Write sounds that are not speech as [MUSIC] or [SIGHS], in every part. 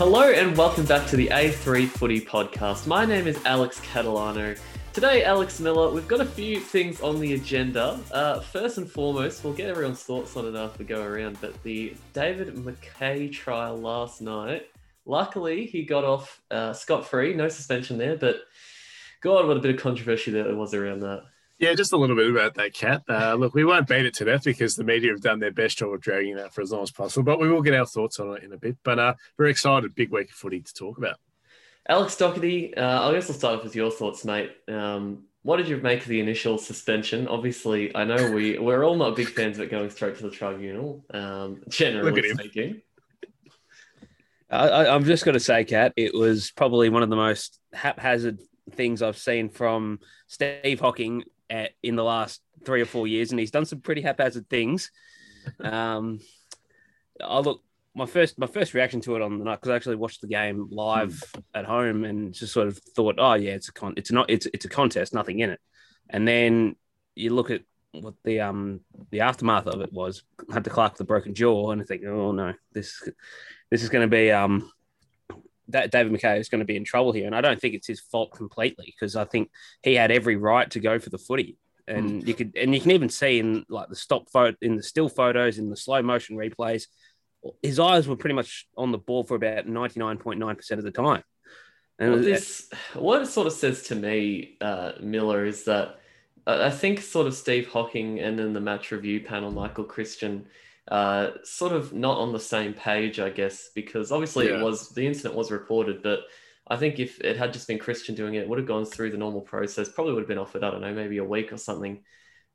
Hello and welcome back to the A3 Footy Podcast. My name is Alex Catalano. Today, Alex Miller, we've got a few things on the agenda. Uh, first and foremost, we'll get everyone's thoughts on it after we go around, but the David Mackay trial last night, luckily he got off uh, scot free, no suspension there, but God, what a bit of controversy there was around that. Yeah, just a little bit about that cat. Uh, look, we won't beat it to death because the media have done their best job of dragging that for as long as possible, but we will get our thoughts on it in a bit. But uh, very excited, big week of footy to talk about. Alex Doherty, uh, I guess I'll start off with your thoughts, mate. Um, what did you make of the initial suspension? Obviously, I know we we're all not big fans of it going straight to the tribunal. Um, generally speaking, I, I'm just going to say, Cat, it was probably one of the most haphazard things I've seen from Steve Hocking at, in the last three or four years, and he's done some pretty haphazard things. Um, I look my first my first reaction to it on the night because I actually watched the game live at home and just sort of thought, oh yeah, it's a con, it's not it's it's a contest, nothing in it. And then you look at what the um the aftermath of it was. Hunter Clark the broken jaw, and I think, oh no, this this is going to be um that David Mackay is going to be in trouble here. And I don't think it's his fault completely because I think he had every right to go for the footy. And mm. you could, and you can even see in like the stop photo, in the still photos, in the slow motion replays, his eyes were pretty much on the ball for about ninety nine point nine percent of the time. And well, this, what it sort of says to me, uh, Miller, is that I think sort of Steve Hocking and then the match review panel, Michael Christian, uh, sort of not on the same page, I guess, because obviously yeah. it was the incident was reported, but I think if it had just been Christian doing it, it would have gone through the normal process. Probably would have been offered, I don't know, maybe a week or something.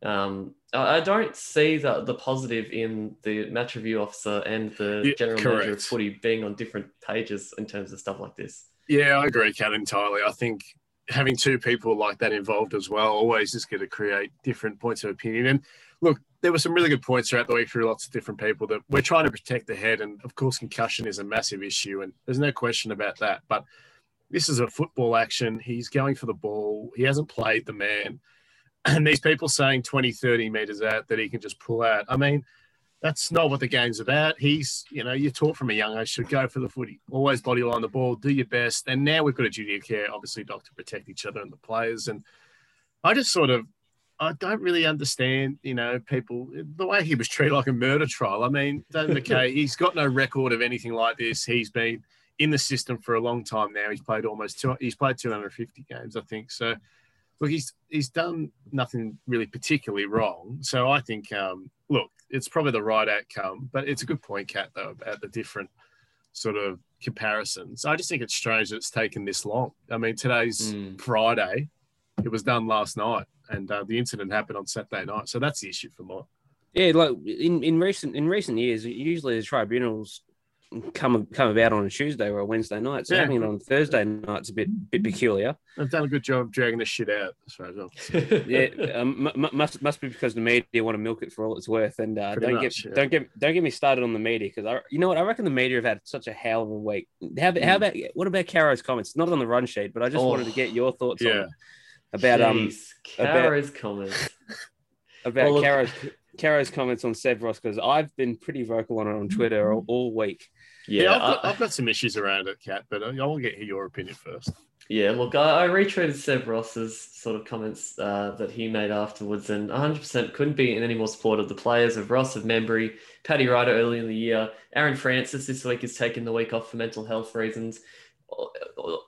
Um, I don't see the, the positive in the match review officer and the yeah, general correct. manager of footy being on different pages in terms of stuff like this. Yeah, I agree, Cat, entirely. I think having two people like that involved as well always is going to create different points of opinion. And look, there were some really good points throughout the week through lots of different people that we're trying to protect the head. And of course, concussion is a massive issue, and there's no question about that. But this is a football action. He's going for the ball. He hasn't played the man. [CLEARS THROAT] And these people saying 20, 30 meters out that he can just pull out. I mean, that's not what the game's about. He's, you know, you're taught from a young age to go for the footy, always body line the ball, do your best. And now we've got a duty of care, obviously, to protect each other and the players. And I just sort of I don't really understand, you know, people the way he was treated like a murder trial. I mean, David [LAUGHS] Mackay, he's got no record of anything like this. He's been in the system for a long time now. He's played almost two, he's played 250 games, I think. So, look, he's he's done nothing really particularly wrong. So I think, um, look, it's probably the right outcome. But it's a good point, Cat, though, about the different sort of comparisons. I just think it's strange that it's taken this long. I mean, today's mm. Friday. It was done last night and uh, the incident happened on Saturday night. So that's the issue for me. Yeah, like in, in recent in recent years, usually the tribunals come come about on a Tuesday or a Wednesday night. So yeah. having it on Thursday night's a bit bit peculiar. They've done a good job dragging this shit out, as far as Yeah, um, m- must must be because the media want to milk it for all it's worth. And uh, don't much, get yeah. don't get don't get me started on the media because I you know what I reckon the media have had such a hell of a week. How, mm. how about what about Caro's comments? Not on the run sheet, but I just oh, wanted to get your thoughts yeah. on about um, Jeez, um Caro's about, comments [LAUGHS] about well, Caro's Caro's comments on Seb Ross because I've been pretty vocal on it on Twitter all, all week. Yeah, yeah I've, got, I've, got, some issues around it, Cat, but I want to get your opinion first. Yeah, look, I, I retweeted Seb Ross's sort of comments uh, that he made afterwards, and 100% couldn't be in any more support of the players of Ross, of Membrey, Paddy Ryder early in the year. Aaron Francis this week has taken the week off for mental health reasons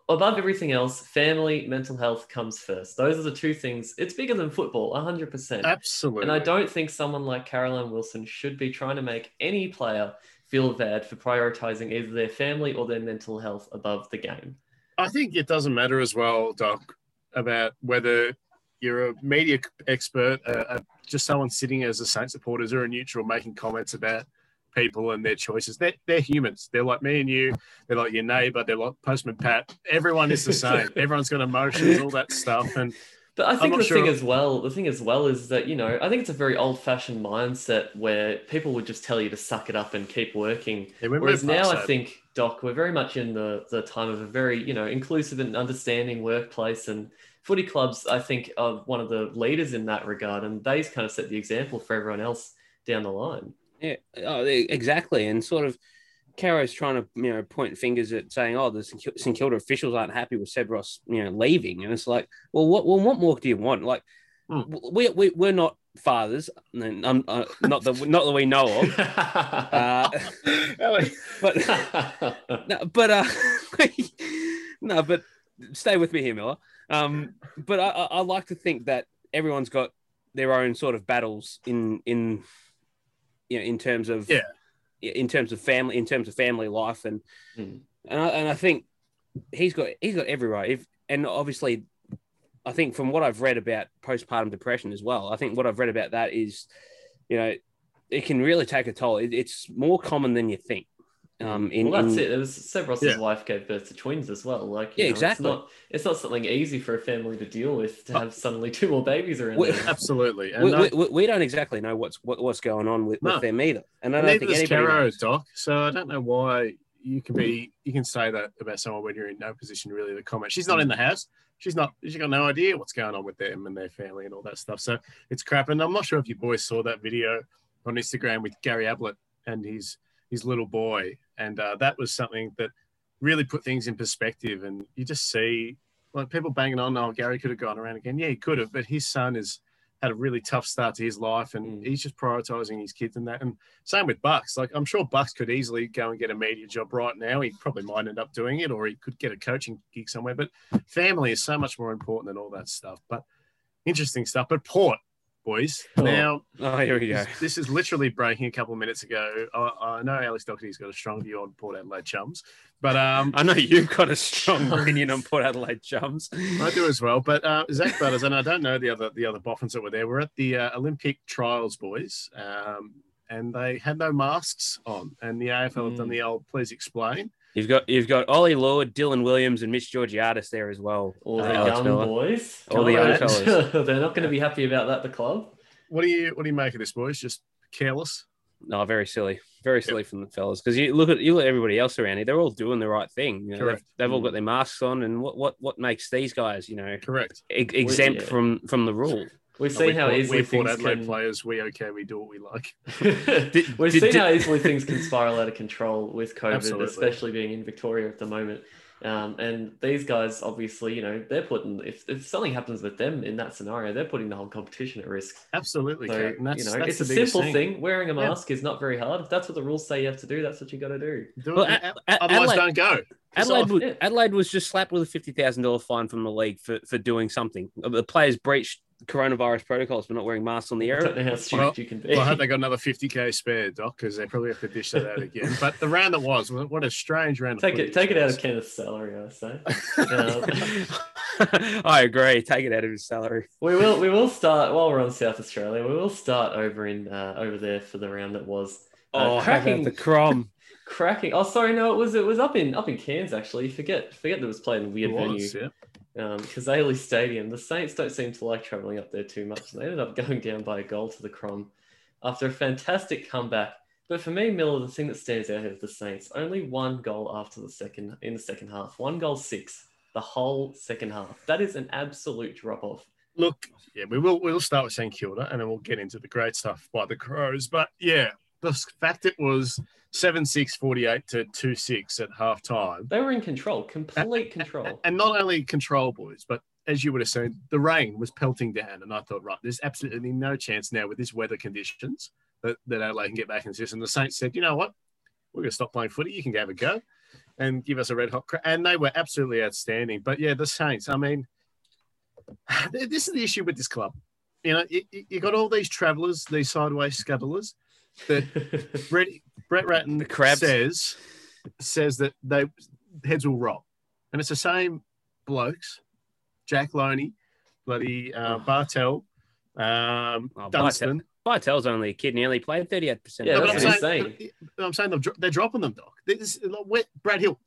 above everything else, family, mental health comes first. Those are the two things. It's bigger than football, 100%. Absolutely. And I don't think someone like Caroline Wilson should be trying to make any player feel bad for prioritizing either their family or their mental health above the game. I think it doesn't matter as well, Doc, about whether you're a media expert, uh, uh, just someone sitting as a Saint supporters or a neutral making comments about people and their choices. They're, they're humans. They're like me and you. They're like your neighbor. They're like Postman Pat. Everyone is the [LAUGHS] same. Everyone's got emotions, all that stuff. And but I think the sure. thing as well, the thing as well is that you know I think it's a very old-fashioned mindset where people would just tell you to suck it up and keep working. Yeah, Whereas now I think, Doc, we're very much in the the time of a very you know inclusive and understanding workplace and footy clubs. I think are one of the leaders in that regard, and they kind of set the example for everyone else down the line. Yeah, oh, exactly. And sort of, Caro's trying to you know point fingers at saying, "Oh, the St Kilda officials aren't happy with Seb Ross, you know, leaving," and it's like, well, what well, what more do you want? Like, Hmm. we, we we're not fathers, and um, uh, not that not that we know of, [LAUGHS] uh, [LAUGHS] but no, but uh, [LAUGHS] no, but stay with me here, Miller. Um, but I, I, I like to think that everyone's got their own sort of battles in in you know in terms of Yeah. in terms of family in terms of family life and Mm. and I, and I think he's got he's got every right if and obviously I think from what I've read about postpartum depression as well I think what I've read about that is you know it can really take a toll it, it's more common than you think um in, well, that's in- it. It was Seb Ross's Yeah. wife gave birth to twins as well. Like, Yeah, know, exactly. It's not, it's not something easy for a family to deal with to Oh. have suddenly two more babies around. We- there. [LAUGHS] Absolutely. And we, I- we, we- we don't exactly know what's what, what's going on with, No. with them either and I don't Neither think does anybody Caro, knows. Doc. So I don't know why you can be you can say that about someone when you're in no position really to comment. She's not in the house. She's not. She's got no idea what's going on with them and their family and all that stuff. So it's crap. And I'm not sure if you boys saw that video on Instagram with Gary Ablett and his his little boy, and uh, that was something that really put things in perspective. And you just see like people banging on, oh, Gary could have gone around again. Yeah, he could have, but his son has had a really tough start to his life, and Mm. he's just prioritizing his kids and that. And same with Bucks. Like I'm sure Bucks could easily go and get a media job right now. He probably might end up doing it, or he could get a coaching gig somewhere. But family is so much more important than all that stuff. But interesting stuff. But Port, boys. Oh. Now oh here we go this, this is literally breaking a couple of minutes ago. I, I know Alex Doherty's got a strong view on Port Adelaide chums, but um, I know you've got a strong [LAUGHS] opinion on Port Adelaide chums. I do as well. But uh, Zak Butters, and I don't know the other the other boffins that were there. We're at the uh, Olympic trials, boys, um, and they had no masks on. And the AFL have done Mm. the old please explain. You've got you've got Ollie Lord, Dylan Williams, and Mitch Georgiades there as well. All the Uh, young Miller. boys. All the young fellas. [LAUGHS] They're not going to be happy about that. The club. What do you what do you make of this, boys? Just careless. No, very silly, very silly from the fellas. Because you look at you look at everybody else around here; they're all doing the right thing. You know, they've, Correct. they've all got their masks on, and what what what makes these guys, you know, Correct. ex- exempt yeah. from from the rule? We've we seen how Port- easily we Port things Adelaide can. players. We okay. We do what we like. [LAUGHS] We've did- seen did- how easily things can spiral out of control with COVID, Absolutely. especially being in Victoria at the moment. Um, and these guys, obviously, you know, they're putting if, if something happens with them in that scenario, they're putting the whole competition at risk. Absolutely. So Kat, that's, you know, that's it's a simple thing. Wearing a Yeah. mask is not very hard. If that's what the rules say you have to do, that's what you got to do. Do Well, it. A- A- Otherwise, Adelaide, don't go. Piss Adelaide, off. was, Yeah. Adelaide was just slapped with a fifty thousand dollar fine from the league for, for doing something. The players breached coronavirus protocols for not wearing masks on the I air. don't know how stupid Well- you can be. Well, I hope they got another 50k spare, Doc, because they probably have to dish that out again. But the round that was, what a strange round. take it, take it out of Kenneth's salary, I say. [LAUGHS] Um, I agree. Take it out of his salary. We will we will start while we're on South Australia. We will start over in uh, over there for the round that was Uh, Oh, cracking- the crom. [LAUGHS] cracking. Oh, sorry, no, it was it was up in up in Cairns actually. Forget forget that it was played in a weird was, venue. yeah. Um, Cazaly Stadium. The Saints don't seem to like traveling up there too much. and They ended up [LAUGHS] going down by a goal to the Crom after a fantastic comeback. But for me, Miller, the thing that stands out here with the Saints, only one goal after the second in the second half. One goal six. The whole second half. That is an absolute drop off. Look, yeah, we will we'll start with St Kilda and then we'll get into the great stuff by the Crows. But yeah, the fact it was 7 6 48 to 2 6 at half time. They were in control, complete control. And not only control boys, but as you would have seen, the rain was pelting down. And I thought, right, there's absolutely no chance now with this weather conditions that, that Adelaide can get back in the system. The Saints said, you know what? We're going to stop playing footy. You can have a go and give us a red hot. Cra-. And they were absolutely outstanding. But yeah, the Saints, I mean, [SIGHS] this is the issue with this club. You know, you, you you got all these travellers, these sideways scuttlers that [LAUGHS] Brett, Brett Ratten The crabs. says says that they heads will roll, and it's the same blokes, Jack Lonie, bloody uh, Bytel, um, Oh, Dunstan. Bytel's only a kid, nearly played 38%. Yeah, that's but what I'm he's saying, I'm saying they're, dro- they're dropping them, Doc. This, like, Brad Hill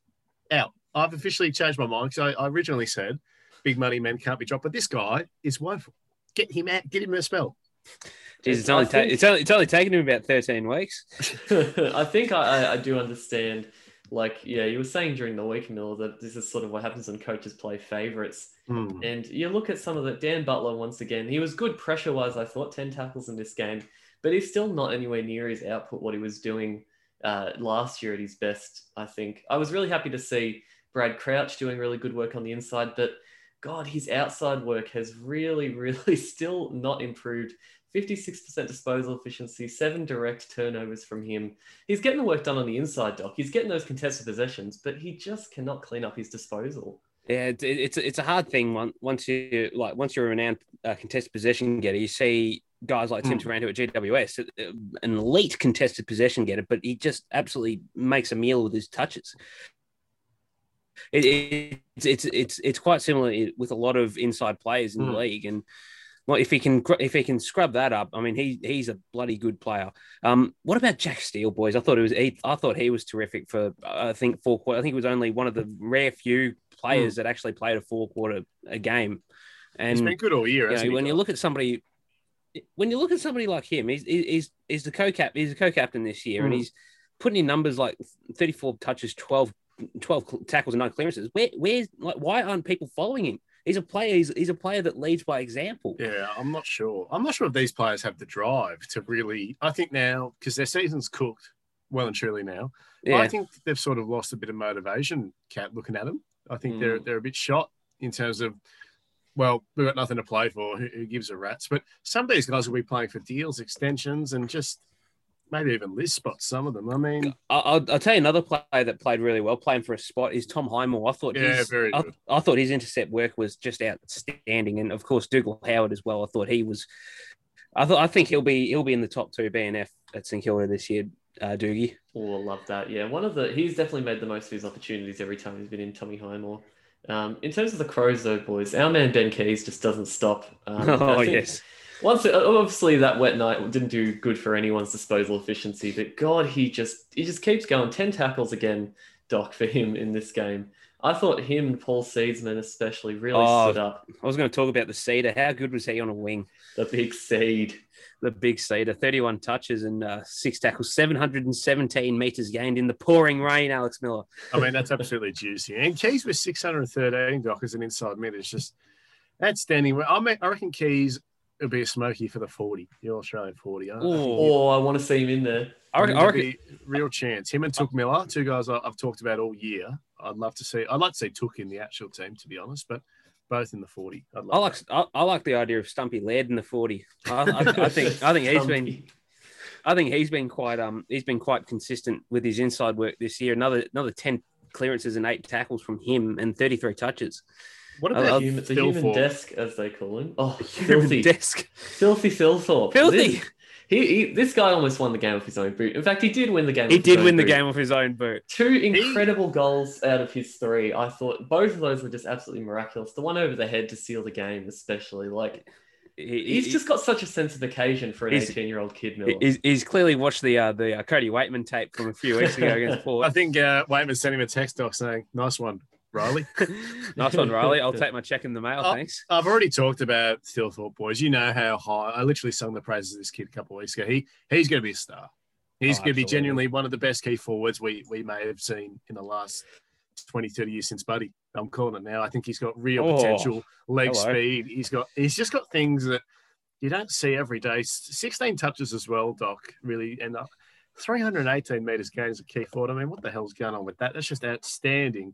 out. I've officially changed my mind because I, I originally said big money men can't be dropped, but this guy is woeful. Get him out. Get him a spell. Jeez, it's only, ta- think- it's, only, it's only taken him about 13 weeks. [LAUGHS] I think I, I- do understand. Like, yeah, you were saying during the week, Miller, that this is sort of what happens when coaches play favorites. Hmm. And you look at some of the Dan Butler once again. He was good pressure wise. I thought ten tackles in this game, but he's still not anywhere near his output. What he was doing uh, last year at his best. I think I was really happy to see Brad Crouch doing really good work on the inside, but God, his outside work has really, [LAUGHS] really still not improved. 56% disposal efficiency, seven direct turnovers from him. He's getting the work done on the inside, Doc. He's getting those contested possessions, but he just cannot clean up his disposal. Yeah, it, it's it's a hard thing once you like once you're a renowned uh, contested possession getter. You see guys like Tim mm. Taranto at GWS, uh, an elite contested possession getter, but he just absolutely makes a meal with his touches. It, it, it's it's it's it's quite similar with a lot of inside players in mm. the league, and well, if he can if he can scrub that up, I mean, he he's a bloody good player. Um, what about Jack Steele, boys? I thought it was he, I thought he was terrific for I think four quarter. I think it was only one of the rare few players mm. that actually played a four quarter a game. And he's been good all year. You know, when you look at somebody, when you look at somebody like him, he's he's, he's the co-cap, he's the co-captain this year, mm. and he's putting in numbers like 34 touches, 12, 12 tackles, and nine clearances. Where where's like why aren't people following him? He's a player. He's, he's a player that leads by example. Yeah, I'm not sure. I'm not sure if these players have the drive to really. I think now because their season's cooked well and truly now. Yeah. I think they've sort of lost a bit of motivation. Cat looking at them. I think mm. they're they're a bit shot in terms of. Well, we've got nothing to play for. Who, who gives a rats? But some of these guys will be playing for deals, extensions, and just maybe even list spots. Some of them. I mean, I'll, I'll, tell you another player that played really well playing for a spot is Tom Highmore. I thought, yeah, very good. I, I, thought his intercept work was just outstanding, and of course Dougal Howard as well. I thought he was. I thought I think he'll be he'll be in the top two BNF at St Kilda this year. Uh, Doogie. Oh, I love that. Yeah, one of the he's definitely made the most of his opportunities every time he's been in Tommy Highmore. Um, in terms of the Crows, though, boys, our man Ben Keays just doesn't stop. Um, [LAUGHS] oh yes once obviously that wet night didn't do good for anyone's disposal efficiency, but God, he just he just keeps going. Ten tackles again, Doc, for him in this game. I thought him and Paul Seedsman especially really oh, stood up. I was going to talk about the Cedar. How good was he on a wing? The big seed. The big Cedar. 31 touches and uh, six tackles, 717 metres gained in the pouring rain, Alex Miller. I mean, that's absolutely juicy. And Keays was 613, Doc, as an inside mid. It's just outstanding. I, mean, I reckon Keays it'll be a smoky for the 40, the Australian 40. Oh, I want to see him in there. I reckon, I reckon real chance. Him and Touk Miller, two guys I've talked about all year. I'd love to see. I'd like to see Touk in the actual team, to be honest, but both in the 40. i like I, I, like the idea of Stumpy Laird in the 40. I, I, I think I think he's been I think he's been quite um he's been quite consistent with his inside work this year. Another another 10 clearances and eight tackles from him and 33 touches. What about uh, human, the human disc, as they call him? Oh, filthy disc, filthy Thilthorpe. Filthy. This, he, he, this guy almost won the game with his own boot. In fact, he did win the game. He did win boot. the game with his own boot. Two incredible he... goals out of his three. I thought both of those were just absolutely miraculous. The one over the head to seal the game, especially like. He, he's just got such a sense of occasion for an eighteen-year-old kid. Miller. He's, he's, clearly watched the uh, the uh, Cody Weightman tape from a few weeks ago against [LAUGHS] Port. I think uh, Weightman sent him a text doc saying, "Nice one, Riley. [LAUGHS] nice one, Riley. I'll take my check in the mail. Oh, thanks. I've already talked about Thilthorpe boys. You know how high I literally sung the praises of this kid a couple of weeks ago. He he's going to be a star. He's oh, going to be genuinely one of the best key forwards we we may have seen in the last 20, 30 years since Buddy. I'm calling it now. I think he's got real oh, potential, leg hello. speed. He's got he's just got things that you don't see every day. 16 touches as well, Doc. Really, and uh, 318 meters gains a key forward. I mean, what the hell's going on with that? That's just outstanding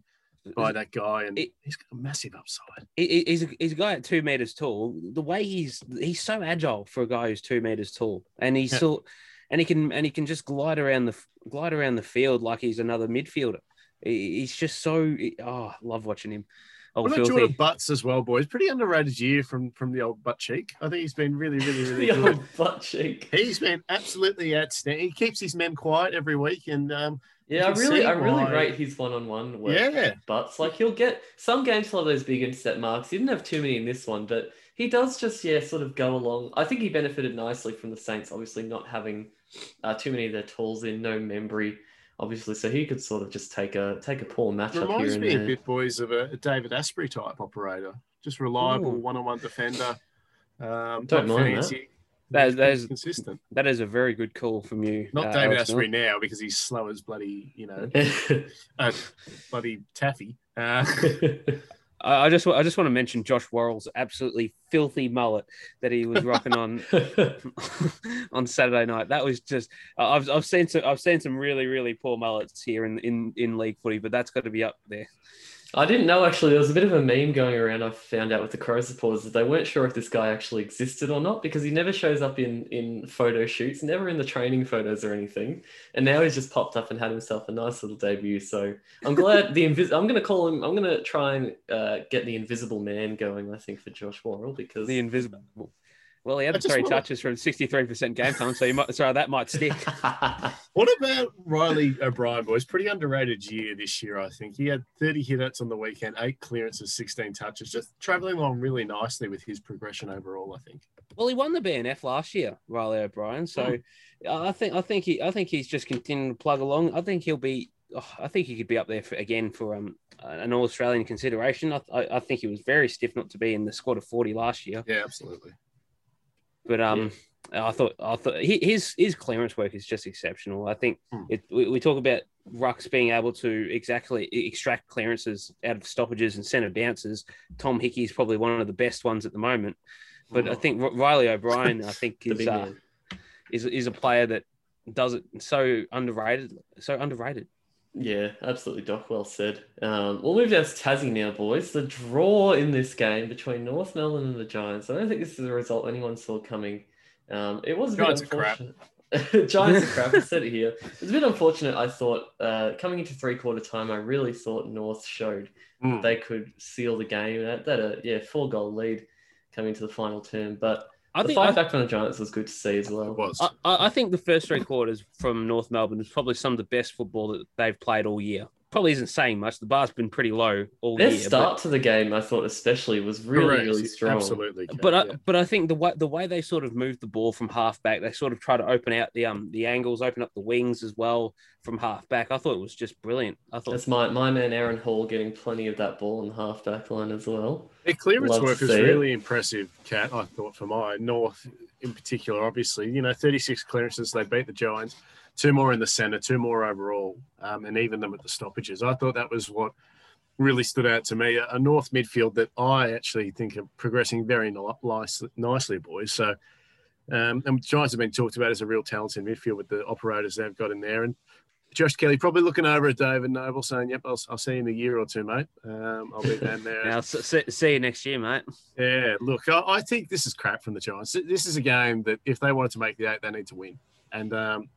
by that guy, and it, he's got a massive upside. he's a, he's a guy at two meters tall. The way he's he's so agile for a guy who's two meters tall, and he's yeah. still, and he can and he can just glide around the glide around the field like he's another midfielder. He's just so oh, love watching him. Old what about Jordan Butts as well, boys? Pretty underrated year from from the old butt cheek. I think he's been really, really, really [LAUGHS] the good. old butt cheek. He's been absolutely outstanding. He keeps his men quiet every week, and um, yeah, I really, I really rate his one-on-one work. Yeah, butts like he'll get some games will have those big intercept marks. He didn't have too many in this one, but he does just yeah sort of go along. I think he benefited nicely from the Saints, obviously not having uh, too many of their tools in, no Membrey obviously, so he could sort of just take a take a poor matchup Reminds here me a bit, boys, of a, a David Astbury type operator, just reliable one on one defender. Um, Don't mind fancy. that. That is, that is consistent. That is a very good call from you. Not uh, David Astbury now because he's slow as bloody, you know, [LAUGHS] uh, bloody taffy. Uh, I, I just I just want to mention Josh Worrell's absolutely filthy mullet that he was rocking on [LAUGHS] on Saturday night. That was just I've I've seen some I've seen some really really poor mullets here in in in league footy, but that's got to be up there. I didn't know actually. There was a bit of a meme going around. I found out with the Crow supporters that they weren't sure if this guy actually existed or not because he never shows up in in photo shoots, never in the training photos or anything. And now he's just popped up and had himself a nice little debut. So I'm glad the invis- I'm going to call him. I'm going to try and uh, get the Invisible Man going. I think for Josh Worrell because The invisible. Well, he had I just three wanna- touches from 63% game time, so you might so that might stick. [LAUGHS] What about Reilly O'Brien, boys? Pretty underrated year this year, I think. He had 30 hit outs on the weekend, eight clearances, 16 touches, just traveling along really nicely with his progression overall, I think. Well, he won the BNF last year, Reilly O'Brien. So uh, I think I think he I think he's just continuing to plug along. I think he'll be. oh, I think he could be up there for, again for um an All Australian consideration. I, I, I think he was very stiff not to be in the squad of forty last year. Yeah, absolutely. But um, I thought I thought his his clearance work is just exceptional. I think Hmm. it, we, we talk about rucks being able to exactly extract clearances out of stoppages and centre bounces. Tom Hickey is probably one of the best ones at the moment. But I think Reilly O'Brien, I think [LAUGHS] is uh, is is a player that does it so underrated, so underrated. Yeah, absolutely, Doc. Well said. Um, we'll move down to Tassie now, boys. The draw in this game between North Melbourne and the Giants. I don't think this is a result anyone saw coming. Um, it was a Giants are bit crap. unfortunate. [LAUGHS] Giants are crap. I said it here. [LAUGHS] It was a bit unfortunate. I thought uh, coming into three quarter time, I really thought North showed Mm. they could seal the game. That, that a yeah four goal lead coming to the final term, but I the think fight I, back from the Giants was good to see as well. It was. I, I I think the first three quarters from North Melbourne is probably some of the best football that they've played all year. Probably isn't saying much. The bar's been pretty low all Their year. but- start to the game, I thought especially was really Correct. really strong. Absolutely. but I, yeah. but I think the way the way they sort of moved the ball from half back, they sort of try to open out the um the angles, open up the wings as well from half back. I thought it was just brilliant. I thought That's my, my man Aaron Hall getting plenty of that ball in the half back line as well. Their clearance Love work was see it. really impressive, Cat, I thought, for my North in particular, obviously. You know, 36 clearances, they beat the Giants. Two more in the centre, two more overall, um, and even them at the stoppages. I thought that was what really stood out to me. A, a North midfield that I actually think are progressing very nice, nicely, boys. So, um, and Giants have been talked about as a real talented midfield with the operators they've got in there. And Josh Kelly probably looking over at David Noble saying, Yep, I'll, I'll see you in a year or two, mate. Um, I'll be [LAUGHS] down there. s- see, see you next year, mate. Yeah, look, I, I think this is crap from the Giants. This is a game that if they wanted to make the eight, they need to win. And um,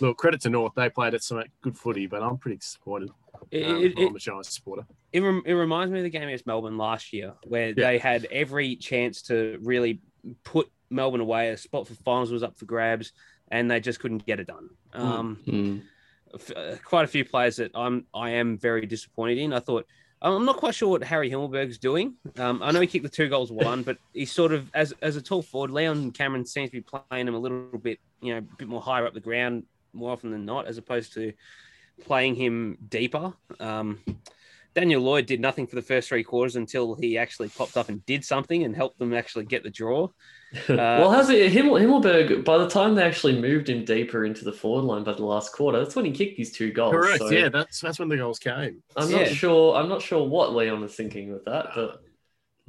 look, credit to North, they played at some good footy, but I'm pretty disappointed. It, Um, it, I'm a Giants supporter. it, rem- it reminds me of the game against Melbourne last year, where they had every chance to really put Melbourne away. A spot for finals was up for grabs, and they just couldn't get it done. Um, f- uh, quite a few players that I'm I am very disappointed in. I thought I'm not quite sure what Harry Himmelberg's doing. Um, I know he kicked the two goals one, but he's sort of as as a tall forward. Leon Cameron seems to be playing him a little bit, you know, a bit more higher up the ground more often than not, as opposed to playing him deeper. Um, Daniel Lloyd did nothing for the first three quarters until he actually popped up and did something and helped them actually get the draw. [LAUGHS] well, how's it? Himmel, Himmelberg, by the time they actually moved him deeper into the forward line by the last quarter, that's when he kicked his two goals. Correct. so Yeah, that's that's when the goals came. I'm Yeah. not sure. I'm not sure what Leon is thinking with that, but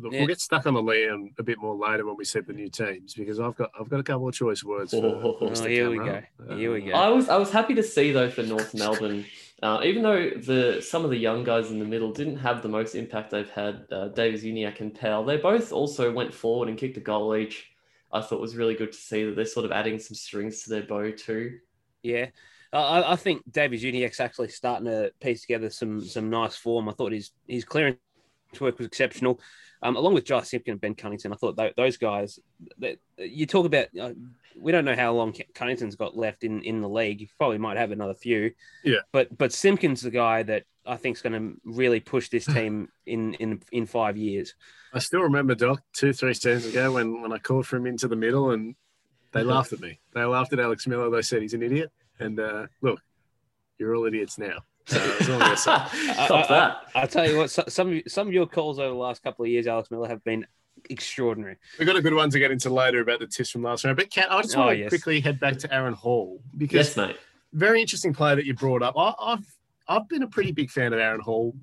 Look, Yeah. we'll get stuck on the Liam a bit more later when we set the new teams because I've got I've got a couple of choice words. For, Oh, for Mr. here we go. Here we go. I was I was happy to see though for North Melbourne, uh, even though the some of the young guys in the middle didn't have the most impact they've had. Uh, Davies-Uniacke and Powell, they both also went forward and kicked a goal each. I thought was really good to see that they're sort of adding some strings to their bow too. Yeah. Uh, I, I think Davies-Uniacke's actually starting to piece together some some nice form. I thought his his clearance work was exceptional, um, along with Josh Simpkin and Ben Cunnington. I thought tho- those guys. That, you talk about. Uh, we don't know how long Cunnington's got left in, in the league. He probably might have another few. Yeah. But but Simpkins the guy that I think is going to really push this [LAUGHS] team in in in five years. I still remember Doc two three seasons ago when when I called for him into the middle and they laughed at me. They laughed at Alex Miller. They said he's an idiot. And uh, look, you're all idiots now. So that's all I'm gonna say. [LAUGHS] Stop that. I, tell you what, some of- some of your calls over the last couple of years, Alex Miller, have been extraordinary. We've got a good one to get into later about the tips from last round. But Kat, I just Oh, want to yes. quickly head back to Aaron Hall because yes, mate. very interesting player that you brought up. I, I've I've been a pretty big fan of Aaron Hall f-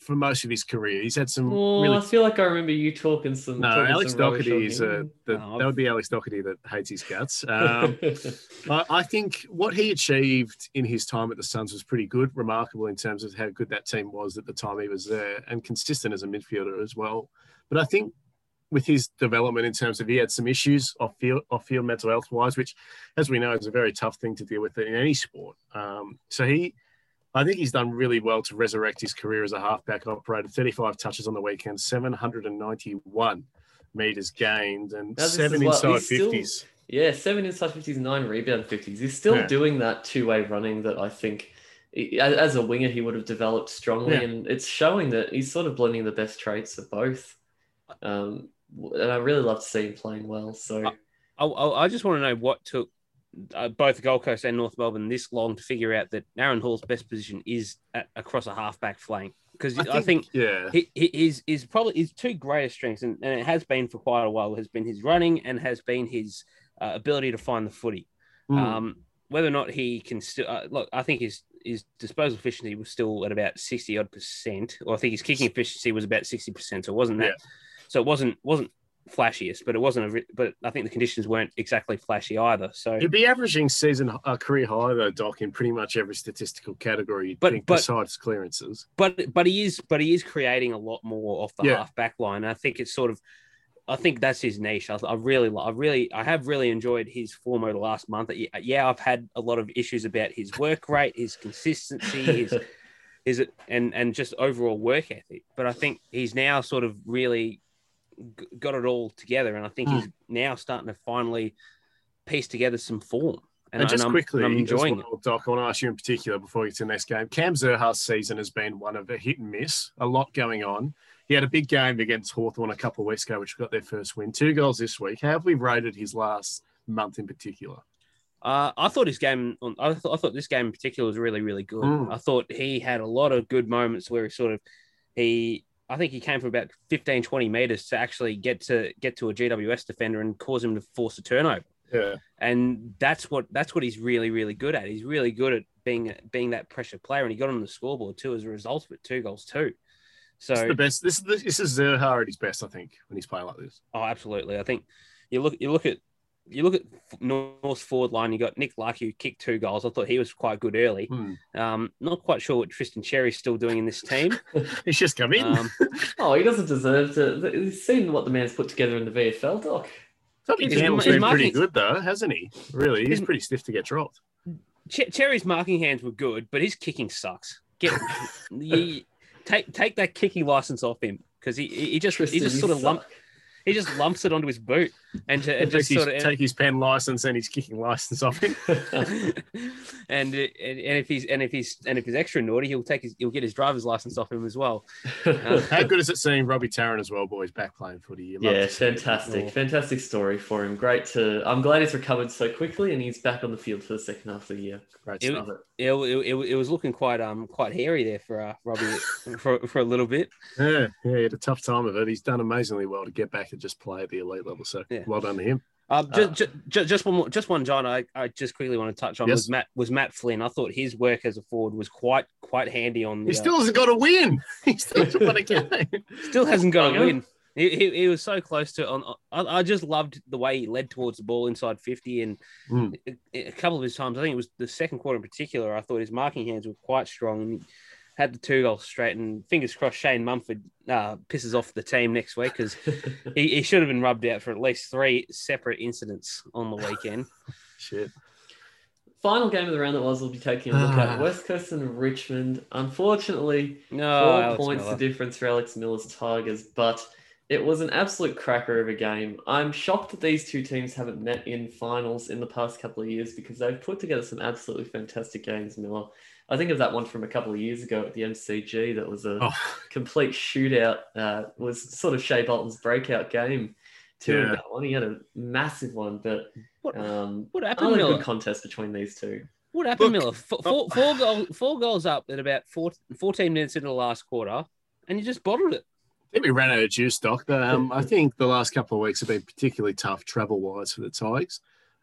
for most of his career. He's had some Oh, really I feel like I remember you talking some. no, talking Alex some Doherty is a, the, Oh, that would be Alex Doherty that hates his guts. [LAUGHS] Um, I, I think what he achieved in his time at the Suns was pretty good, remarkable in terms of how good that team was at the time he was there, and consistent as a midfielder as well. But I think with his development in terms of he had some issues off field, off field mental health wise, which, as we know, is a very tough thing to deal with in any sport. Um, so he, I think he's done really well to resurrect his career as a halfback operator. 35 touches on the weekend, 791 meters gained, and this seven inside still- 50s. Yeah, seven inside fifties, nine rebound fifties. He's still Yeah. doing that two-way running that I think, as a winger, he would have developed strongly, Yeah. and it's showing that he's sort of blending the best traits of both. Um, and I really love to see him playing well. So I, I, I just want to know what took uh, both Gold Coast and North Melbourne this long to figure out that Aaron Hall's best position is at, across a halfback flank because I, think, yeah, he, he is is probably his two greatest strengths, and, and it has been for quite a while. Has been his running and has been his uh, ability to find the footy. Mm. Um, whether or not he can still uh, look, I think his his disposal efficiency was still at about sixty odd percent, or I think his kicking efficiency was about sixty percent. So it wasn't that. So it wasn't wasn't flashiest, but it wasn't a. But I think the conditions weren't exactly flashy either. So He'd be averaging season uh, career high though, Doc, in pretty much every statistical category. You'd But- think, but- besides clearances. but but he is but he is creating a lot more off the Yeah. half back line. And I think it's sort of I think that's his niche. I, I really I really I have really enjoyed his form over the last month. Yeah, I've had a lot of issues about his work rate, his consistency, his [LAUGHS] is it and and just overall work ethic. But I think he's now sort of really got it all together, and I think Hmm. he's now starting to finally piece together some form. And, just I'm, quickly, I'm enjoying well, Doc, I want to ask you in particular before we get to the next game. Cam Zurhaar's season has been one of a hit and miss, a lot going on. He had a big game against Hawthorn a couple of weeks ago, which got their first win. Two goals this week. How have we rated his last month in particular? Uh, I thought his game. I, thought, I thought this game in particular was really, really good. Mm. I thought he had a lot of good moments where he sort of he. I think he came from about 15, 20 meters to actually get to get to a GWS defender and cause him to force a turnover. Yeah. And that's what that's what he's really, really good at. He's really good at being being that pressure player, and he got on the scoreboard too as a result of it. Two goals too. So It's the best. This, this, this is Zurhaar at his best, I think, when he's playing like this. Oh, absolutely. I think you look you look at you look at North's forward line. You got Nick Lark who kicked two goals. I thought he was quite good early. Hmm. Um, not quite sure what Tristan Xerri's still doing in this team. [LAUGHS] He's just come in. Um, [LAUGHS] oh, he doesn't deserve to. He's seen what the man's put together in the VFL, Doc. Tommy his- Campbell's his been pretty good, though, hasn't he? Really, he's pretty stiff to get dropped. Ch- Xerri's marking hands were good, but his kicking sucks. Get [LAUGHS] you, take take that kicking license off him because he he just Tristan, he just sort of lump he just lumps it onto his boot and, to, [LAUGHS] and just his, sort of take his pen license and his kicking license off him. [LAUGHS] [LAUGHS] and, and and if he's and if he's and if he's extra naughty, he'll take his he'll get his driver's license off him as well. How good is it seeing Robbie Tarrant as well, boys, back playing footy? You yeah, to see it. fantastic, Oh. fantastic story for him. Great to. I'm glad he's recovered so quickly and he's back on the field for the second half of the year. Great It- stuff. It, it, it, it was looking quite um quite hairy there for uh, Robbie for, for a little bit. Yeah, yeah, he had a tough time of it. He's done amazingly well to get back and just play at the elite level. So Yeah. Well done to him. Um, Uh, just, just, just one more, just one, John. I, I just quickly want to touch on Yes. was Matt was Matt Flynn. I thought his work as a forward was quite quite handy on. The, He uh, still hasn't got a win. [LAUGHS] He still hasn't won a [LAUGHS] game. still hasn't got a win. He, he, he was so close to on. I, I just loved the way he led towards the ball inside fifty, and Mm. a, a couple of his times. I think it was the second quarter in particular. I thought his marking hands were quite strong and had the two goals straight. And fingers crossed, Shane Mumford uh, pisses off the team next week because [LAUGHS] he, he should have been rubbed out for at least three separate incidents on the weekend. [LAUGHS] Shit. Final game of the round that was, we'll be taking a look at [SIGHS] West Coast and Richmond. Unfortunately, No, four Alex points Miller. the difference for Alex Miller's Tigers, but it was an absolute cracker of a game. I'm shocked that these two teams haven't met in finals in the past couple of years because they've put together some absolutely fantastic games, Miller. I think of that one from a couple of years ago at the MCG that was a Oh, complete shootout. Uh, was sort of Shai Bolton's breakout game. Too in Yeah. that one. He had a massive one, but What, um, what happened, another Miller? good contest between these two. What happened, Look- Miller? Four, four, four, goal, four goals up at about four, 14 minutes into the last quarter, and you just bottled it. I think we ran out of juice, Doc. But, um, I think the last couple of weeks have been particularly tough travel wise for the Tigers.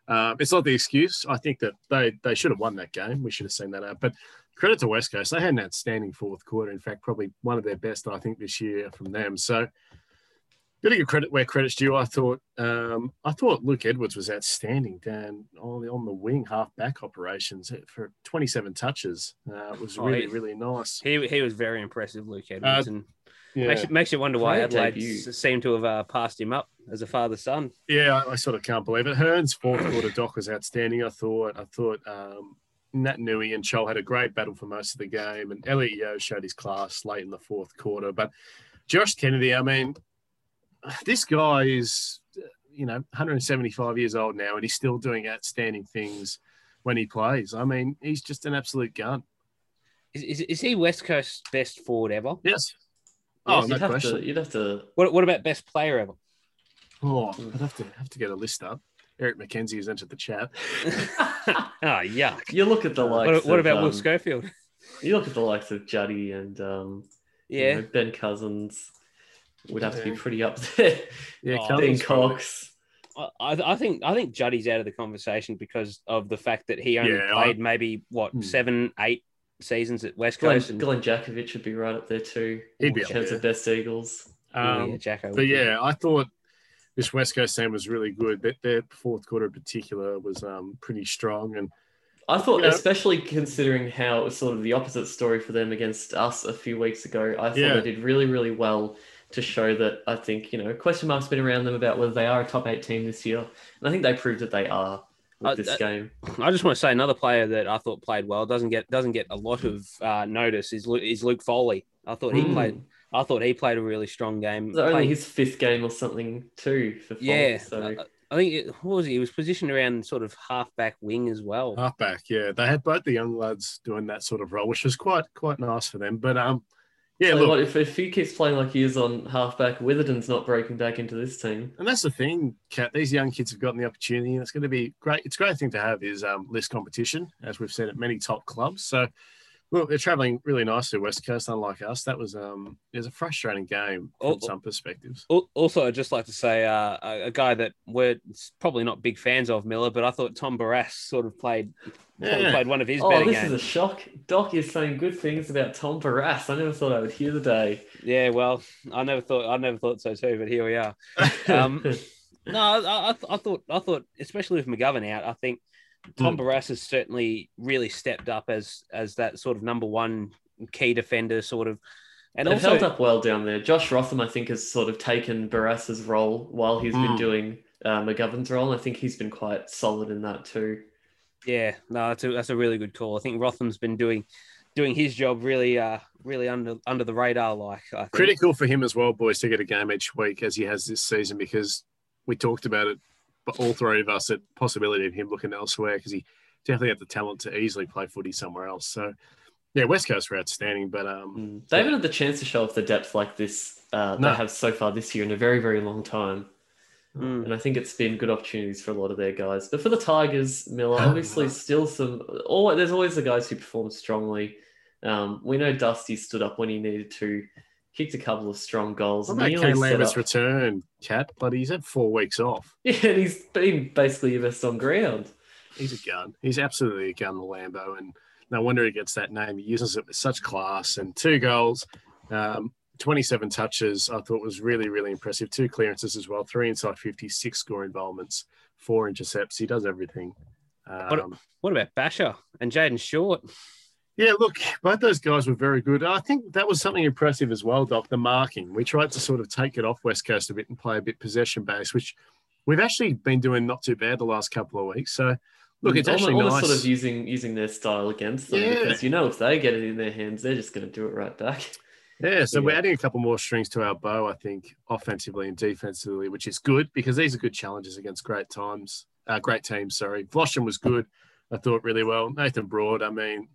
Um, it's not the excuse. I think that they, they should have won that game. We should have seen that out. But credit to West Coast. They had an outstanding fourth quarter. In fact, probably one of their best, I think, this year from them. So, got to give credit where credit's due. I thought, um, I thought Luke Edwards was outstanding down on the, on the wing half back operations for 27 touches. Uh, it was Oh, really, he- really nice. He he was very impressive, Luke Edwards, and Yeah, makes, you- makes you wonder why Great Adelaide debut. seem to have uh, passed him up as a father son. yeah, I, I sort of can't believe it. Hearn's fourth quarter doc was outstanding. I thought. I thought. Um, Naitanui and Chol had a great battle for most of the game, and Elliot Yeo showed his class late in the fourth quarter. But Josh Kennedy, I mean, this guy is, you know, 175 years old now, and he's still doing outstanding things when he plays. I mean, he's just an absolute gun. Is, is, is he West Coast's best forward ever? Yes. Oh, Oh, you'd no have question. to. You'd have to. What what about best player ever? Oh, I'd have to have to get a list up. Eric Mackenzie has entered the chat. oh [LAUGHS] yuck! You look at the likes. What, what of, about Will um, Schofield? You look at the likes of Juddy and um, you Yeah, know, Ben Cousins. Would have to be pretty up there. [LAUGHS] Yeah, [LAUGHS] Oh, Dean Cox. I, I think I think Juddy's out of the conversation because of the fact that he only Yeah, I- played maybe what Hmm. seven, eight seasons at West Glenn, Coast. and, Glen Jakovich would be right up there too. He'd be in up terms there. of best Eagles. Um, yeah, Jacko. But yeah, I thought this West Coast team was really good. That their fourth quarter in particular was um, pretty strong. And I thought, You know- especially considering how it was sort of the opposite story for them against us a few weeks ago, I thought Yeah. they did really, really well to show that I think, you know, question marks been around them about whether they are a top eight team this year. And I think they proved that they are with Uh, this uh, game. I just want to say another player that I thought played well doesn't get doesn't get a lot of uh, notice is Lu- is Luke Foley. I thought he Mm. played. I thought he played a really strong game. Was only Played- his fifth game or something too for Foley, yeah, So I- I think it, what was he? He was positioned around sort of halfback wing as well. halfback, yeah, they had both the young lads doing that sort of role, which was quite quite nice for them. But um, yeah, look, if, if he keeps playing like he is on halfback, Witherden's not breaking back into this team. and that's the thing, Kat. These young kids have gotten the opportunity, and it's going to be great. It's a great thing to have is um, less competition, as we've seen at many top clubs. So, look, they're traveling really nicely West Coast, unlike us. That was um, it was a frustrating game from oh. some perspectives. Also, I'd just like to say uh, a, a guy that we're probably not big fans of, Miller, but I thought Tom Barrass sort of played Yeah. played one of his Oh, better this games. is a shock. Doc is saying good things about Tom Barrass. I never thought I would hear the day. Yeah, well, I never thought I never thought so too, but here we are. [LAUGHS] Um, No, I, I, I thought I thought especially with McGovern out, I think Tom Hmm. Barrass has certainly really stepped up as as that sort of number one key defender, sort of, and They've also held up well down there. Josh Rotham, I think, has sort of taken Barrass's role while he's been Mm. doing uh, McGovern's role. I think he's been quite solid in that too. yeah, no, that's a that's a really good call. I think Rotham's been doing doing his job really uh really under under the radar, like critical for him as well, boys, to get a game each week as he has this season because we talked about it, but all three of us, at possibility of him looking elsewhere because he definitely had the talent to easily play footy somewhere else. So, yeah, West Coast were outstanding, but um, Mm. They haven't had the chance to show off the depth like this uh, No. they have so far this year in a very, very long time. Mm. And I think it's been good opportunities for a lot of their guys. But for the Tigers, Miller, [LAUGHS] obviously still some. All, there's always the guys who perform strongly. Um, we know Dusty stood up when he needed to, kicked a couple of strong goals. what about nearly Kane set Lambert's up- return, Cat? But he's had four weeks off. [LAUGHS] Yeah, and he's been basically your best on ground. He's a gun. He's absolutely a gun, the Lambo, and no wonder he gets that name. He uses it with such class and two goals. Um, 27 touches, I thought was really, really impressive. Two clearances as well, three inside 50, six score involvements, four intercepts. He does everything. Um, What about Basher and Jayden Short? Yeah, look, both those guys were very good. I think that was something impressive as well, Doc, the marking. We tried to sort of take it off West Coast a bit and play a bit possession based, which we've actually been doing not too bad the last couple of weeks. So, look, it's almost, actually almost nice. sort of using using their style against them Yeah. because you know if they get it in their hands, they're just going to do it right back. Yeah, so we're adding a couple more strings to our bow, I think, offensively and defensively, which is good because these are good challenges against great times, uh, great teams. Sorry, Vlastuin was good. I thought really well. Nathan Broad, I mean,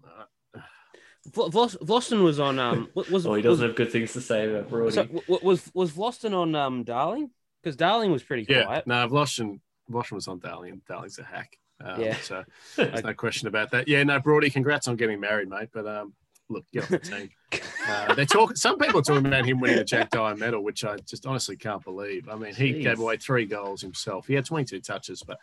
Vl- Vlos- Vlastuin was on um was Oh, he doesn't have good things to say about Brody. so, w- w- was was Vlastuin on um Darling because Darling was pretty yeah, quiet. no, Vlastuin, Vlastuin was on Darling, and Darling's a hack. Um, Yeah. So [LAUGHS] there's no question about that. Yeah, no, Brody, congrats on getting married, mate. But um, look, get off the team. [LAUGHS] Uh, they talk. Some people are talking about him winning a Jack Dyer medal, which I just honestly can't believe. I mean, he Jeez. gave away three goals himself. He had 22 touches, but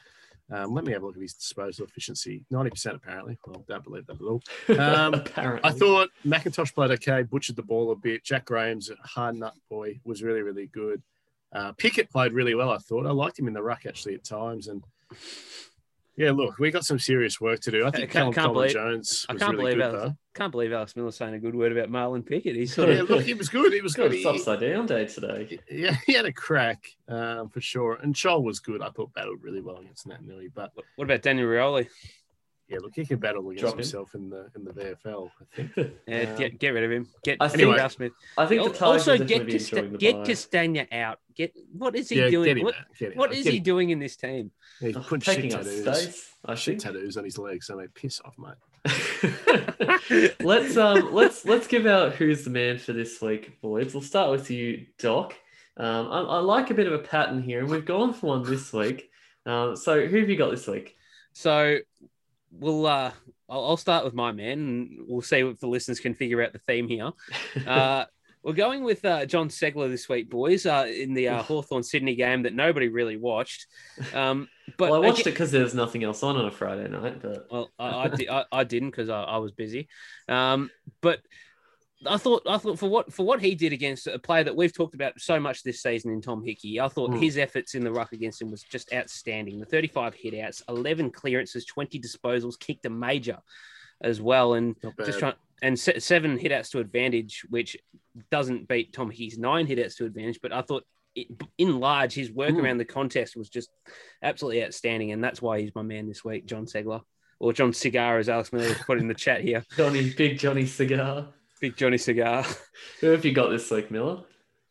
Um, let me have a look at his disposal efficiency. 90% apparently. Well, don't believe that at all. [LAUGHS] Um, Apparently. I thought McIntosh played okay, butchered the ball a bit. Jack Graham's a hard nut boy was really, really good. Uh, Pickett played really well, I thought. I liked him in the ruck actually at times. And yeah, look, we got some serious work to do. I think I can't- can't Colin believe- Jones I was can't really believe good, Alex, though. can't believe Alex Miller saying a good word about Marlon Pickett. He's sort Yeah, of look, he was good. He was good. a He, upside down day today. [LAUGHS] yeah, he had a crack um, for sure. And Chol was good. I thought battled really well against Naitanui. But what about Daniel Rioli? Yeah, look, he can battle against Drop him. himself in the in the VFL. I think. Yeah, Um, get, get rid of him. Get I anyway, think- Smith. I think the also get definitely be Casta- the get bye. Castagna out. Get what is he yeah, doing? get him What, out. Get what out. is Get he him. doing in this team? Yeah, he's Oh, putting shit tattoos. space. I Shit tattoos on his legs. So mate, piss off, mate. [LAUGHS] let's um let's let's give out who's the man for this week, boys. We'll start with you, Doc. Um, I, I like a bit of a pattern here, and we've gone for one this week. Um, so who have you got this week? So we'll uh I'll, I'll start with my man and we'll see if the listeners can figure out the theme here. [LAUGHS] Uh we're going with uh, John Ceglar this week, boys, uh, in the uh, Hawthorn Sydney game that nobody really watched. Um, but well, I watched again- it because there was nothing else on on a Friday night, but Well, I, I, [LAUGHS] di- I, I didn't because I, I was busy. Um, but I thought I thought for what for what he did against a player that we've talked about so much this season in Tom Hickey, I thought Hmm. his efforts in the ruck against him was just outstanding. The 35 hitouts, 11 clearances, 20 disposals, kicked a major as well, and just trying and se- seven hitouts to advantage, which doesn't beat Tom Hickey's nine hitouts to advantage. But I thought. It, in large, his work Hmm. around the contest was just absolutely outstanding, and that's why he's my man this week, John Ceglar or John Cigar, as Alex Miller put in the chat here. Johnny, big Johnny Cigar. Big Johnny Cigar. [LAUGHS] Who have you got this week, Miller?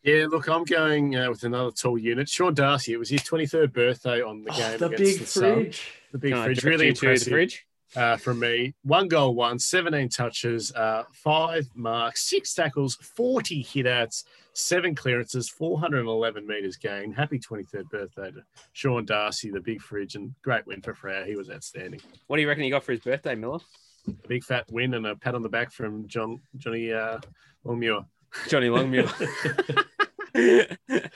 Yeah, look, I'm going uh, with another tall unit. Sean Darcy. It was his 23rd birthday on the game. Oh, the against big the Sun. The big Can fridge. Really you to the impressive fridge. uh, from me. One goal, one, 17 touches, uh, five marks, six tackles, 40 hitouts, seven clearances, 411 metres gained. Happy 23rd birthday to Sean Darcy, the big fridge, and great win for Freo. He was outstanding. What do you reckon he got for his birthday, Miller? A big fat win and a pat on the back from John Johnny uh, Longmuir. Johnny Longmuir. [LAUGHS] [LAUGHS]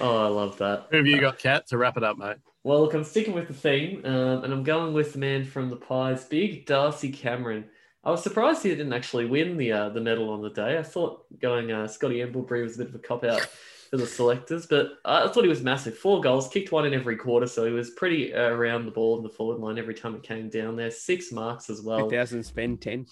oh, I love that. Who have you got, Kat, to wrap it up, mate? Well, look, I'm sticking with the theme, um, and I'm going with the man from the Pies, big Darcy Cameron. I was surprised he didn't actually win the uh, the medal on the day. I thought going uh, Scotty Pendlebury was a bit of a cop out for the selectors, but I thought he was massive. Four goals, kicked one in every quarter, so he was pretty uh, around the ball in the forward line every time it came down there. Six marks as well. 2000 spend 10.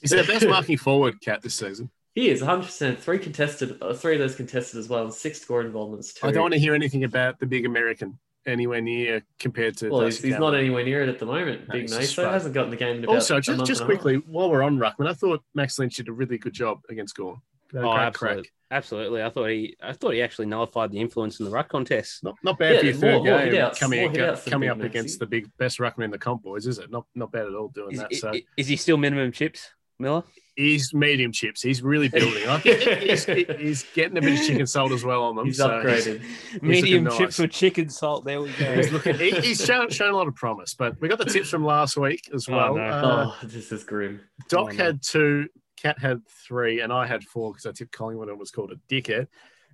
He's the best marking forward, Cat, this season. He is 100%. Three contested, uh, three of those contested as well, and six score involvements too. I don't want to hear anything about the big American anywhere near compared to. Well, he's, he's not anywhere near it at the moment. No, Big he's Maso just fun. hasn't gotten the game in about Also, a just month just and quickly, while we're on Ruckman, I thought Max Lynch did a really good job against Gawn. He Oh, great absolutely. crack. Absolutely. I thought he I thought he actually nullified the influence in the ruck contest. Not, not bad Yeah, for your more- third more game hit-outs, coming, more hit-outs coming up against the big best ruckman in the comp boys, is it? Not not bad at all doing Is, that. is, So is he still minimum chips, Miller? he's medium chips. He's really [LAUGHS] building. I think he's, he's getting a bit of chicken salt as well on them. He's so upgraded. Medium nice. chips with chicken salt. There we go. He's looking. He, he's shown, shown a lot of promise. But we got the tips from last week as Oh, well. no. Uh, oh, this is grim. Doc Oh, no. had two, Cat had three, and I had four because I tipped Collingwood and was called a dickhead.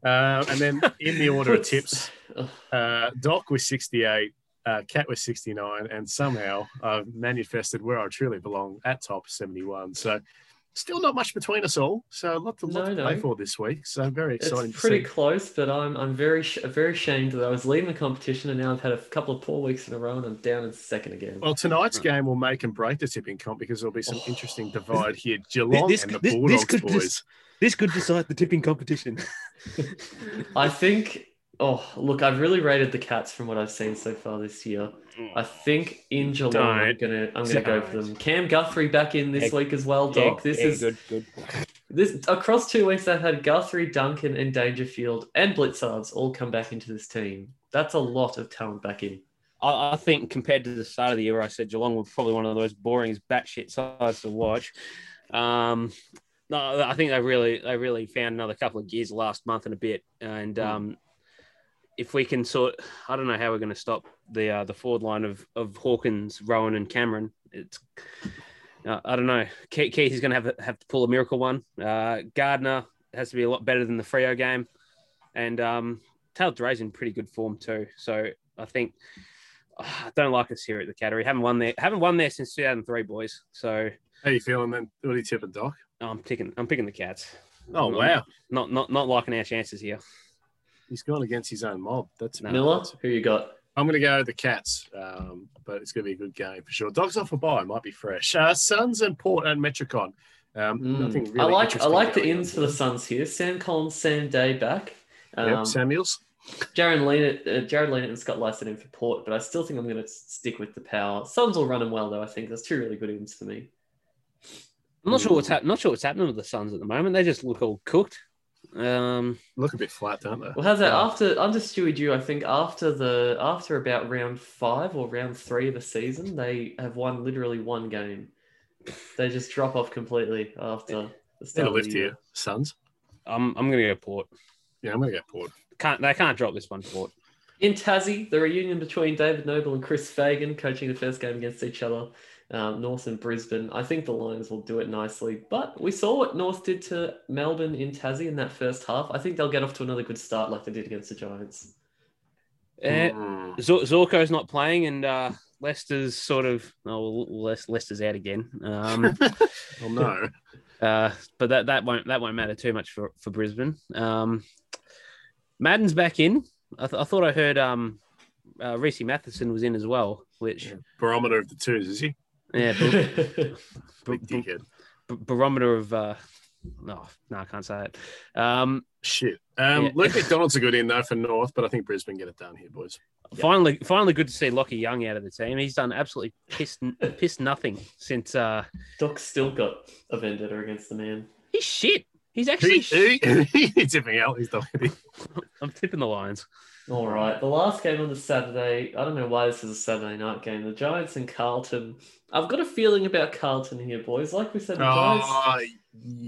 Uh, and then in the order of tips, [LAUGHS] uh, Doc was 68, uh, Cat was 69, and somehow I've manifested where I truly belong at top 71. So still not much between us all. So a lot to, lot No, to play no. for this week. So very exciting It's pretty to see. close, but I'm I'm very very ashamed that I was leading the competition and now I've had a couple of poor weeks in a row and I'm down in second again. Well, tonight's game will make and break the tipping comp because there'll be some oh. interesting divide here. Geelong This- and the this- this Bulldogs could boys. just- This could decide the tipping competition. [LAUGHS] I think. Oh, look, I've really rated the Cats from what I've seen so far this year. I think in Geelong, I'm gonna I'm gonna go for them. Cam Guthrie back in this Yeah, week as well, Doc. this is good. Good. this across two weeks. I've had Guthrie, Duncan, and Dangerfield and Blicavs all come back into this team. That's a lot of talent back in. I, I think compared to the start of the year, I said Geelong were probably one of the most boring batshit sides to watch. Um, no, I think they really they really found another couple of gears last month and a bit, and um, if we can sort, I don't know how we're going to stop the uh, the forward line of of Hawkins, Rohan, and Cameron. It's uh, I don't know. Keath, Keath is going to have have to pull a miracle one. Uh, Gardner has to be a lot better than the Freo game, and um, Taylor Duryea's in pretty good form too. So I think [SIGHS] I don't like us here at the Cattery. Haven't won there. Haven't won there since 2003, boys. So How you feeling then? What do you tip a doc? I'm picking. I'm picking the Cats. Oh wow, Not not not liking our chances here. He's gone against his own mob. That's No. Miller, who you got? I'm going to go the Cats, um, but it's going to be a good game for sure. Dogs off a bye might be fresh. Uh, Suns and Port and Metricon. Um, Mm. Nothing really. I like I like the ins for the there. Suns here. Sam Collins, Sam Day back. Um, Yep, Samuels. Jared Lena, uh, Jared Lena and Scott Lycett in for Port, but I still think I'm going to stick with the power. Suns will run them well though. I think there's two really good ins for me. I'm not sure what's hap- not sure what's happening with the Suns at the moment. They just look all cooked. Um, Look a bit flat, don't they? Well, how's that? Yeah. After under Stewie Dew, I think after the after about round five or round three of the season, they have won literally one game. They just drop off completely after the Need start lift here, Suns. I'm I'm gonna go Port. Yeah, I'm going to go Port. Can't they can't drop this one Port. In Tassie, the reunion between David Noble and Chris Fagan coaching the first game against each other, um, North and Brisbane. I think the Lions will do it nicely, but we saw what North did to Melbourne in Tassie in that first half. I think they'll get off to another good start like they did against the Giants. Uh. Zorko's not playing, and uh, Lester's sort of oh Le- Lester's out again. Um, Well, [LAUGHS] no. [LAUGHS] uh, but that that won't that won't matter too much for for Brisbane. Um, Madden's back in. I, th- I thought I heard um, uh, Reese Matheson was in as well, which Barometer of the twos, is he? Yeah, bar- [LAUGHS] Big bar- dickhead. bar- barometer of uh, no, no, I can't say it. Um, Shit. Um, Yeah. Luke McDonald's a good in though for North, but I think Brisbane get it done here, boys. Finally, finally, good to see Lockie Young out of the team. He's done absolutely pissed pissed nothing since uh, Doc still got a vendetta against the man. he's shit. He's Who, actually. who, he's tipping out. He's not. [LAUGHS] I'm tipping the Lions. All right, the last game on the Saturday. I don't know why this is a Saturday night game. The Giants and Carlton. I've got a feeling about Carlton here, boys. Like we said, the Giants. Oh,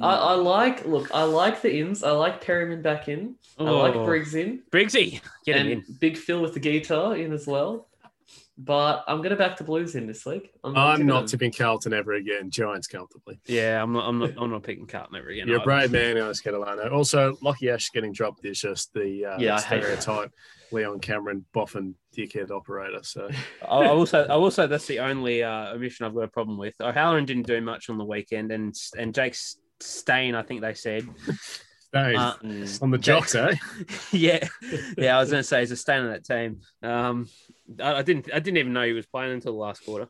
I, I like look. I like the ins. I like Perryman back in. I like Oh. Briggs in, Briggsy, get him in. Big Phil with the guitar in as well. But I'm gonna back the Blues in this league. I'm, I'm not them- tipping Carlton ever again. Giants comfortably. Yeah, I'm not. I'm not. I'm not picking Carlton ever again. You're a I- brave man, Alex Catalano. Also, Lockie Ash getting dropped is just the uh, Yeah, I hate that. stereotype Leon Cameron boffin dickhead operator. So I, I will say. I will say that's the only uh, omission I've got a problem with. O'Halloran didn't do much on the weekend, and and Jake Stain, I think they said. Dave, Uh, on the jocks, eh? [LAUGHS] yeah, yeah. I was going to say he's a stain on that team. Um, I, I didn't. I didn't even know he was playing until the last quarter.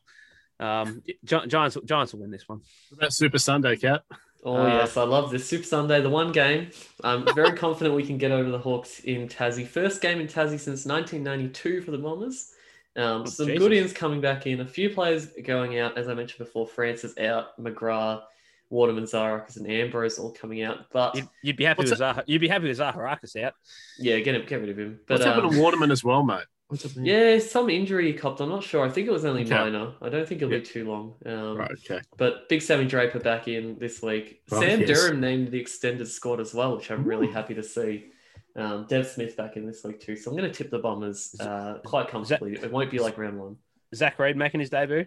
Um, Gi- Giants. Giants will win this one. What about Super Sunday, Cat? Oh Uh, yes, I love this Super Sunday, the one game. I'm very [LAUGHS] confident we can get over the Hawks in Tassie. First game in Tassie since 1992 for the Bombers. Um, Oh, some Jesus. good ins coming back in. A few players going out, as I mentioned before. Francis out, McGrath, Waterman, Zarakis, and Ambrose all coming out. But You'd, you'd be happy What's with Zaha, You'd be happy with Zaharakis out. yeah, get him, get rid of him. But What's happened um, to Waterman as well, mate? What's happening? yeah, some injury he copped. I'm not sure. I think it was only Okay. minor. I don't think it'll Yeah. be too long. Um, Right. Okay. But Big Sammy Draper back in this week. Oh, Sam yes. Durham named the extended squad as well, which I'm really happy to see. Um, Dev Smith back in this week too. So I'm going to tip the Bombers uh, quite comfortably. It won't be like round one. Zach Reid making his debut.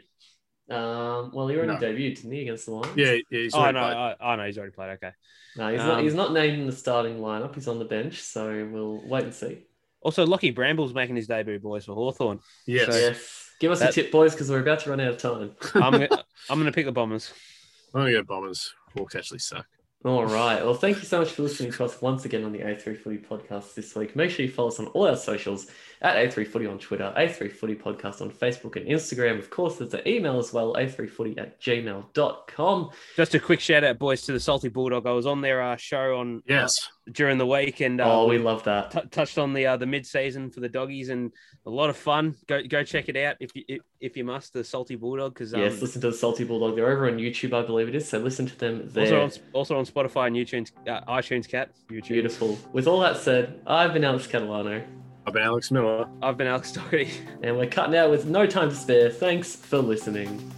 Um, well, he already No. debuted, didn't he, against the Lions? Yeah. yeah he's Oh already no, played. I, I know he's already played. Okay. No, he's not. Um, He's not named in the starting lineup. He's on the bench, so we'll wait and see. Also, Lockie Bramble's making his debut, boys, for Hawthorn. Yes. So- Yes. Give us That- a tip, boys, because we're about to run out of time. I'm gonna, [LAUGHS] I'm going to pick the Bombers. I'm gonna go Bombers. Hawks actually suck. All right. Well, thank you so much for listening to us once again on the A3 Footy podcast this week. Make sure you follow us on all our socials at A3 Footy on Twitter, A3 Footy podcast on Facebook and Instagram. Of course, there's an email as well, A3Footy at gmail.com. Just a quick shout out, boys, to the Salty Bulldog. I was on their uh, show on Yes. During the week and uh, Oh, we love that. t- touched on the uh, the mid season for the doggies and a lot of fun. Go go check it out if you if, if you must. The Salty Bulldog because um, yes, listen to the Salty Bulldog. They're over on YouTube, I believe it is. So listen to them there. also on also on Spotify and YouTube, uh, iTunes, Cat, YouTube. Beautiful. With all that said, I've been Alex Catalano, I've been Alex Miller. I've been Alex Doherty. and we're cutting out with no time to spare. Thanks for listening.